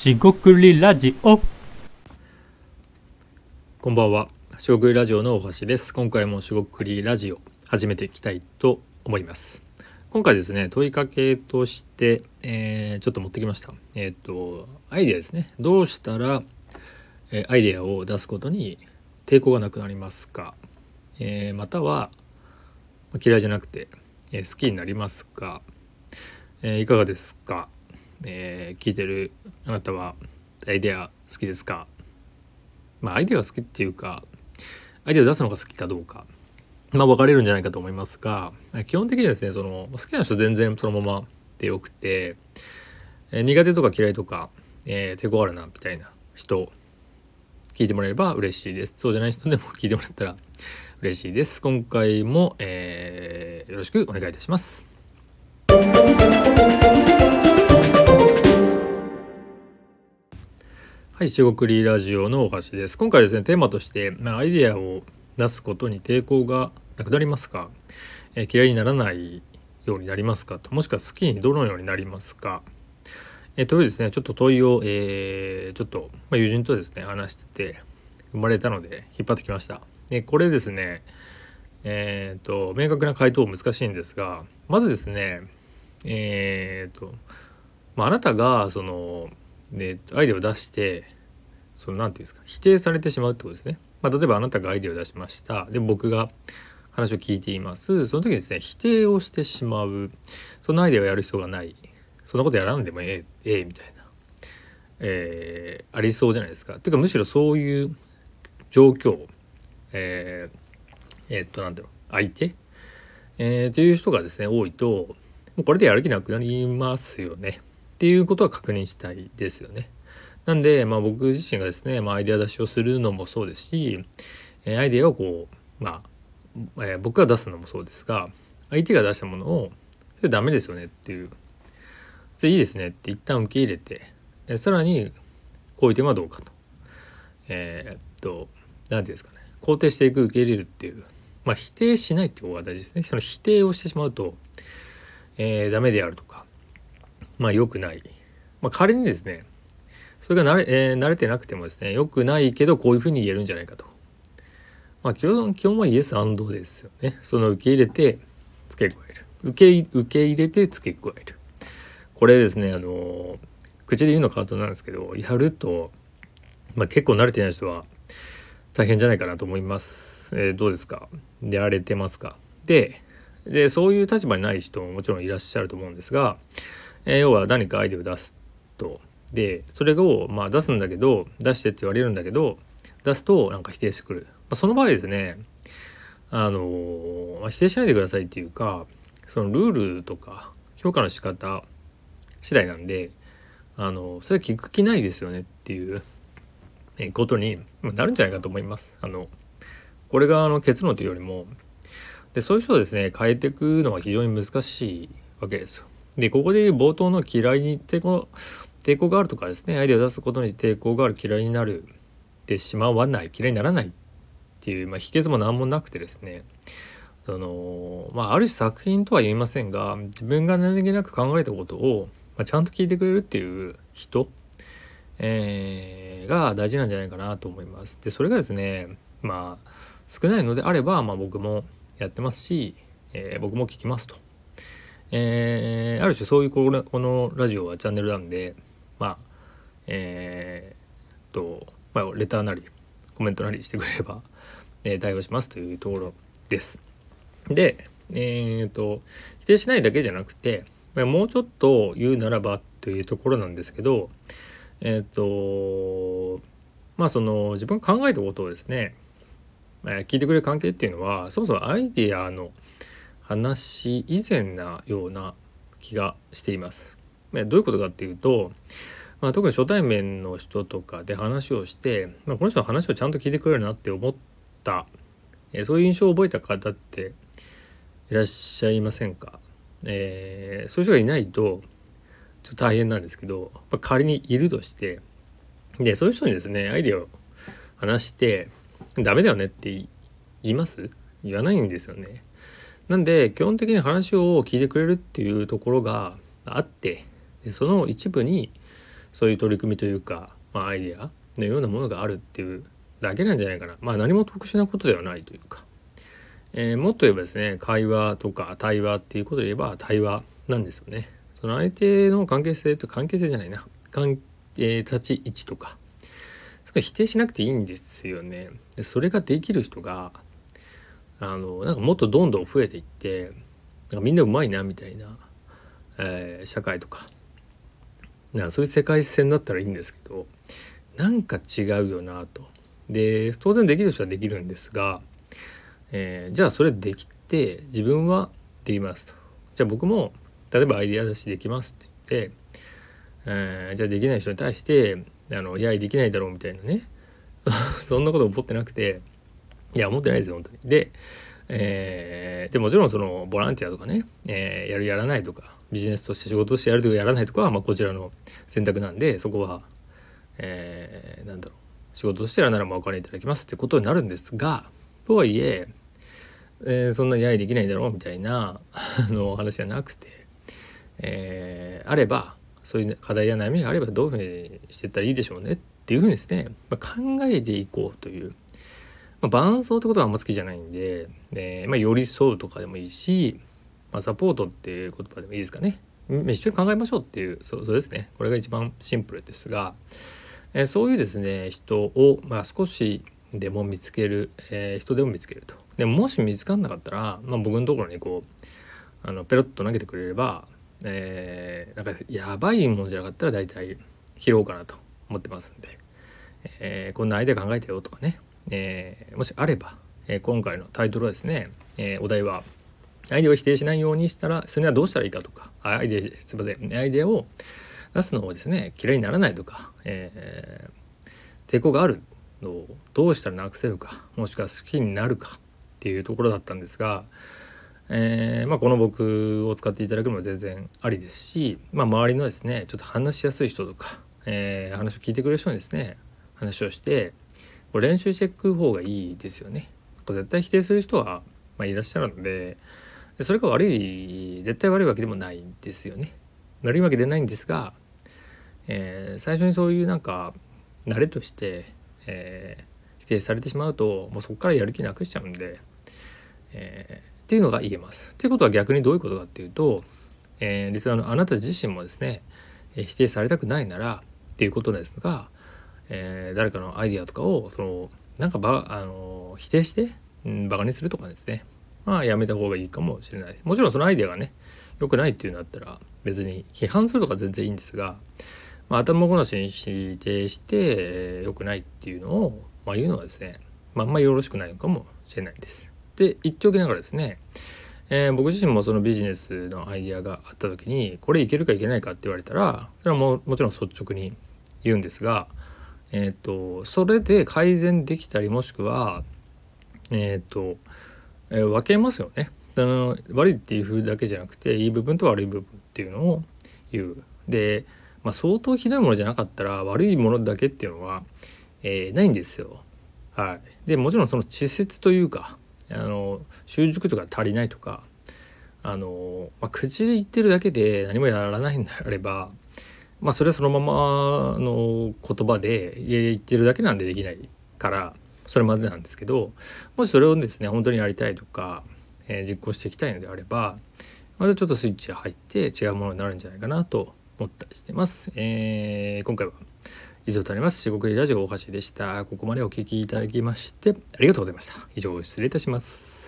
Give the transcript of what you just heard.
しごくりラジオこんばんは。しごくりラジオの大橋です。今回もしごくりラジオ始めていきたいと思います。今回ですね、問いかけとして、えーちょっと持ってきました。えっ、と、アイデアですね。どうしたら、えーアイデアを出すことに抵抗がなくなりますか、えーまたは、ま嫌いじゃなくて、えー好きになりますか、えーいかがですか、えー聞いてるあなたはアイデア好きですか？まあアイデアが好きっていうかアイデアを出すのが好きかどうか。まあ分かれるんじゃないかと思いますが基本的にですねその好きな人全然そのままでよくて、えー苦手とか嫌いとか、えー抵抗あるなみたいな人聞いてもらえれば嬉しいです。そうじゃない人でも聞いてもらったら 嬉しいです。今回も、えーよろしくお願いいたします。はい、中国リーラジオの大橋です。今回ですね、テーマとして、まあ、アイデアを出すことに抵抗がなくなりますか、えー嫌いにならないようになりますか？と、もしくは好きにどのようになりますか、えーというですね、ちょっと問いを、えーちょっと、まあ、友人とですね、話してて、生まれたので引っ張ってきました。で、これですね、えっ、と、明確な回答難しいんですが、まずですね、えっ、と、まあ、あなたが、その、でアイデアを出してその何て言うんですか否定されてしまうってことですね。まあ、例えばあなたがアイデアを出しましたで僕が話を聞いていますその時にですね否定をしてしまうそのアイデアをやる必要がないそんなことやらんでもええええみたいな、えーありそうじゃないですか。ていうかむしろそういう状況えーえーっとなんだろう相手、えーという人がですね多いともうこれでやる気なくなりますよね。っていうことは確認したいですよね。なんで、まあ、僕自身がですね、まあ、アイデア出しをするのもそうですし、えーアイデアをこう、まあえー僕が出すのもそうですが相手が出したものを「それダメですよね」っていう「それいいですね」って一旦受け入れてえーさらにこういう点はどうかと。えーっと何ていうんですかね肯定していく受け入れるっていう、まあ、否定しないっていう方が大事ですね。その否定をしてしまうと、えーダメであるとかまあ良くない。まあ、仮にですね、それが慣れ,、えー慣れてなくてもですね、良くないけどこういうふうに言えるんじゃないかと。まあ基本基本はイエスですよね。その受け入れて付け加える。受け受け入れて付け加える。これですね、あの口で言うの簡単なんですけど、やると、まあ、結構慣れてない人は大変じゃないかなと思います。えーどうですか？でやれてますか？ででそういう立場にない人ももちろんいらっしゃると思うんですが、えー要は何かアイデアを出すとでそれをまあ出すんだけど出してって言われるんだけど出すとなんか否定してくる、まあ、その場合ですねあのーま否定しないでくださいっていうかそのルールとか評価の仕方次第なんであのそれ聞く気ないですよねっていうことになるんじゃないかと思います。あのこれがあの結論というよりもでそういう人をですね変えていくのは非常に難しいわけですよ。でここで冒頭の嫌いに抵抗抵抗があるとかですねアイデアを出すことに抵抗がある嫌いになるってしまわない嫌いにならないっていう、まあ、秘訣も何もなくてですねその、まあ、ある種作品とは言いませんが自分が何気なく考えたことを、まあ、ちゃんと聞いてくれるっていう人、えーが大事なんじゃないかなと思います。でそれがですねまあ少ないのであれば、まあ、僕もやってますし、えー僕も聞きますと。えーある種そういうこのこのラジオはチャンネルなんでまあえーと、まあ、レターなりコメントなりしてくれれば、えー対応しますというところです。でえーっと否定しないだけじゃなくてまあもうちょっと言うならばというところなんですけどえーとまあその自分が考えたことをですねえー聞いてくれる関係っていうのはそもそもアイディアの話以前なような気がしています。どういうことかっていうと、まあ、特に初対面の人とかで話をして、まあ、この人の話をちゃんと聞いてくれるなって思った、えそういう印象を覚えた方っていらっしゃいませんか、えーそういう人がいないとちょっと大変なんですけど、まあ、仮にいるとしてでそういう人にですねアイデアを話してダメだよねって言います？言わないんですよね。なんで基本的に話を聞いてくれるっていうところがあってでその一部にそういう取り組みというか、まあ、アイデアのようなものがあるっていうだけなんじゃないかな。まあ何も特殊なことではないというか、えー、もっと言えばですね会話とか対話っていうことで言えば対話なんですよね。その相手の関係性と関係性じゃないな。関係立ち位置とか。それ否定しなくていいんですよね。でそれができる人があのなんかもっとどんどん増えていってなんかみんなうまいなみたいな、えー、社会とかなそういう世界線だったらいいんですけどなんか違うよなと。で当然できる人はできるんですが、えー、じゃあそれできて自分はできますと。じゃあ僕も例えばアイデア出しできますって言って、えー、じゃあできない人に対してあのいやできないだろうみたいなね そんなこと思ってなくていや思ってないですよ本当に。でえー、でもちろんそのボランティアとかね、えー、やるやらないとかビジネスとして仕事としてやるとかやらないとかは、まあ、こちらの選択なんでそこは、えー、なんだろう仕事としてやるならまあお金いただきますってことになるんですがとはいええー、そんなに愛できないだろうみたいな の話じゃなくて、えー、あればそういう課題や悩みがあればどういうふうにしていったらいいでしょうねっていうふうにですね、まあ、考えていこうというまあ、伴奏ってことはあんま好きじゃないんで、えー、まあ、寄り添うとかでもいいし、まあ、サポートっていう言葉でもいいですかね。一緒に考えましょうっていうそうそうですね。これが一番シンプルですが、えー、そういうですね人を、まあ、少しでも見つける、えー、人でも見つけると。でももし見つかんなかったら、まあ、僕のところにこうあのペロッと投げてくれれば、えー、なんかやばいもんじゃなかったら大体拾おうかなと思ってますんで、えー、こんなアイデア考えてよとかね。えー、もしあれば、えー、今回のタイトルはですね、えー、お題はアイデアを否定しないようにしたらそれはどうしたらいいかとかアイデアすいませんアイデアを出すのをですね嫌いにならないとか、えー、抵抗があるのをどうしたらなくせるかもしくは好きになるかっていうところだったんですが、えー、まあ、この僕を使っていただくのも全然ありですし、まあ、周りのですねちょっと話しやすい人とか、えー、話を聞いてくれる人にですね話をして練習していく方がいいですよね。絶対否定する人は、まあ、いらっしゃるのででそれが悪い絶対悪いわけでもないんですよね。悪いわけでないんですが、えー、最初にそういうなんか慣れとして、えー、否定されてしまうともうそこからやる気なくしちゃうんで、えー、っていうのが言えます。っていうことは逆にどういうことかっていうと、えー、リスナーのあなた自身もですね、え否定されたくないならっていうことですがえー、誰かのアイデアとかをそのなんかばあの否定して、うん、バカにするとかですねまあやめた方がいいかもしれないもちろんそのアイデアがね良くないっていうのだったら別に批判するとか全然いいんですが、まあ、頭ごなしに否定して良くないっていうのを、まあ、言うのはですね、まあ、あんまりよろしくないのかもしれないです。で言っておきながらですねえー、僕自身もそのビジネスのアイデアがあった時にこれいけるかいけないかって言われたらそれはももちろん率直に言うんですがえっ、ー、とそれで改善できたりもしくはえっ、ー、と、えー、分けますよね。あの悪いっていう風だけじゃなくていい部分と悪い部分っていうのを言う。で、まあ、相当ひどいものじゃなかったら悪いものだけっていうのは、えー、ないんですよ。はい、でもちろんその稚拙というかあの習熟とか足りないとかあの、まあ、口で言ってるだけで何もやらないんであればまあそれはそのままの言葉で言ってるだけなんでできないからそれまでなんですけどもしそれをですね本当にやりたいとか、えー、実行していきたいのであればまたちょっとスイッチが入って違うものになるんじゃないかなと思ったりしてます。えー、今回は以上となります。四国ラジオ大橋でした。ここまでお聴きいただきましてありがとうございました。以上失礼いたします。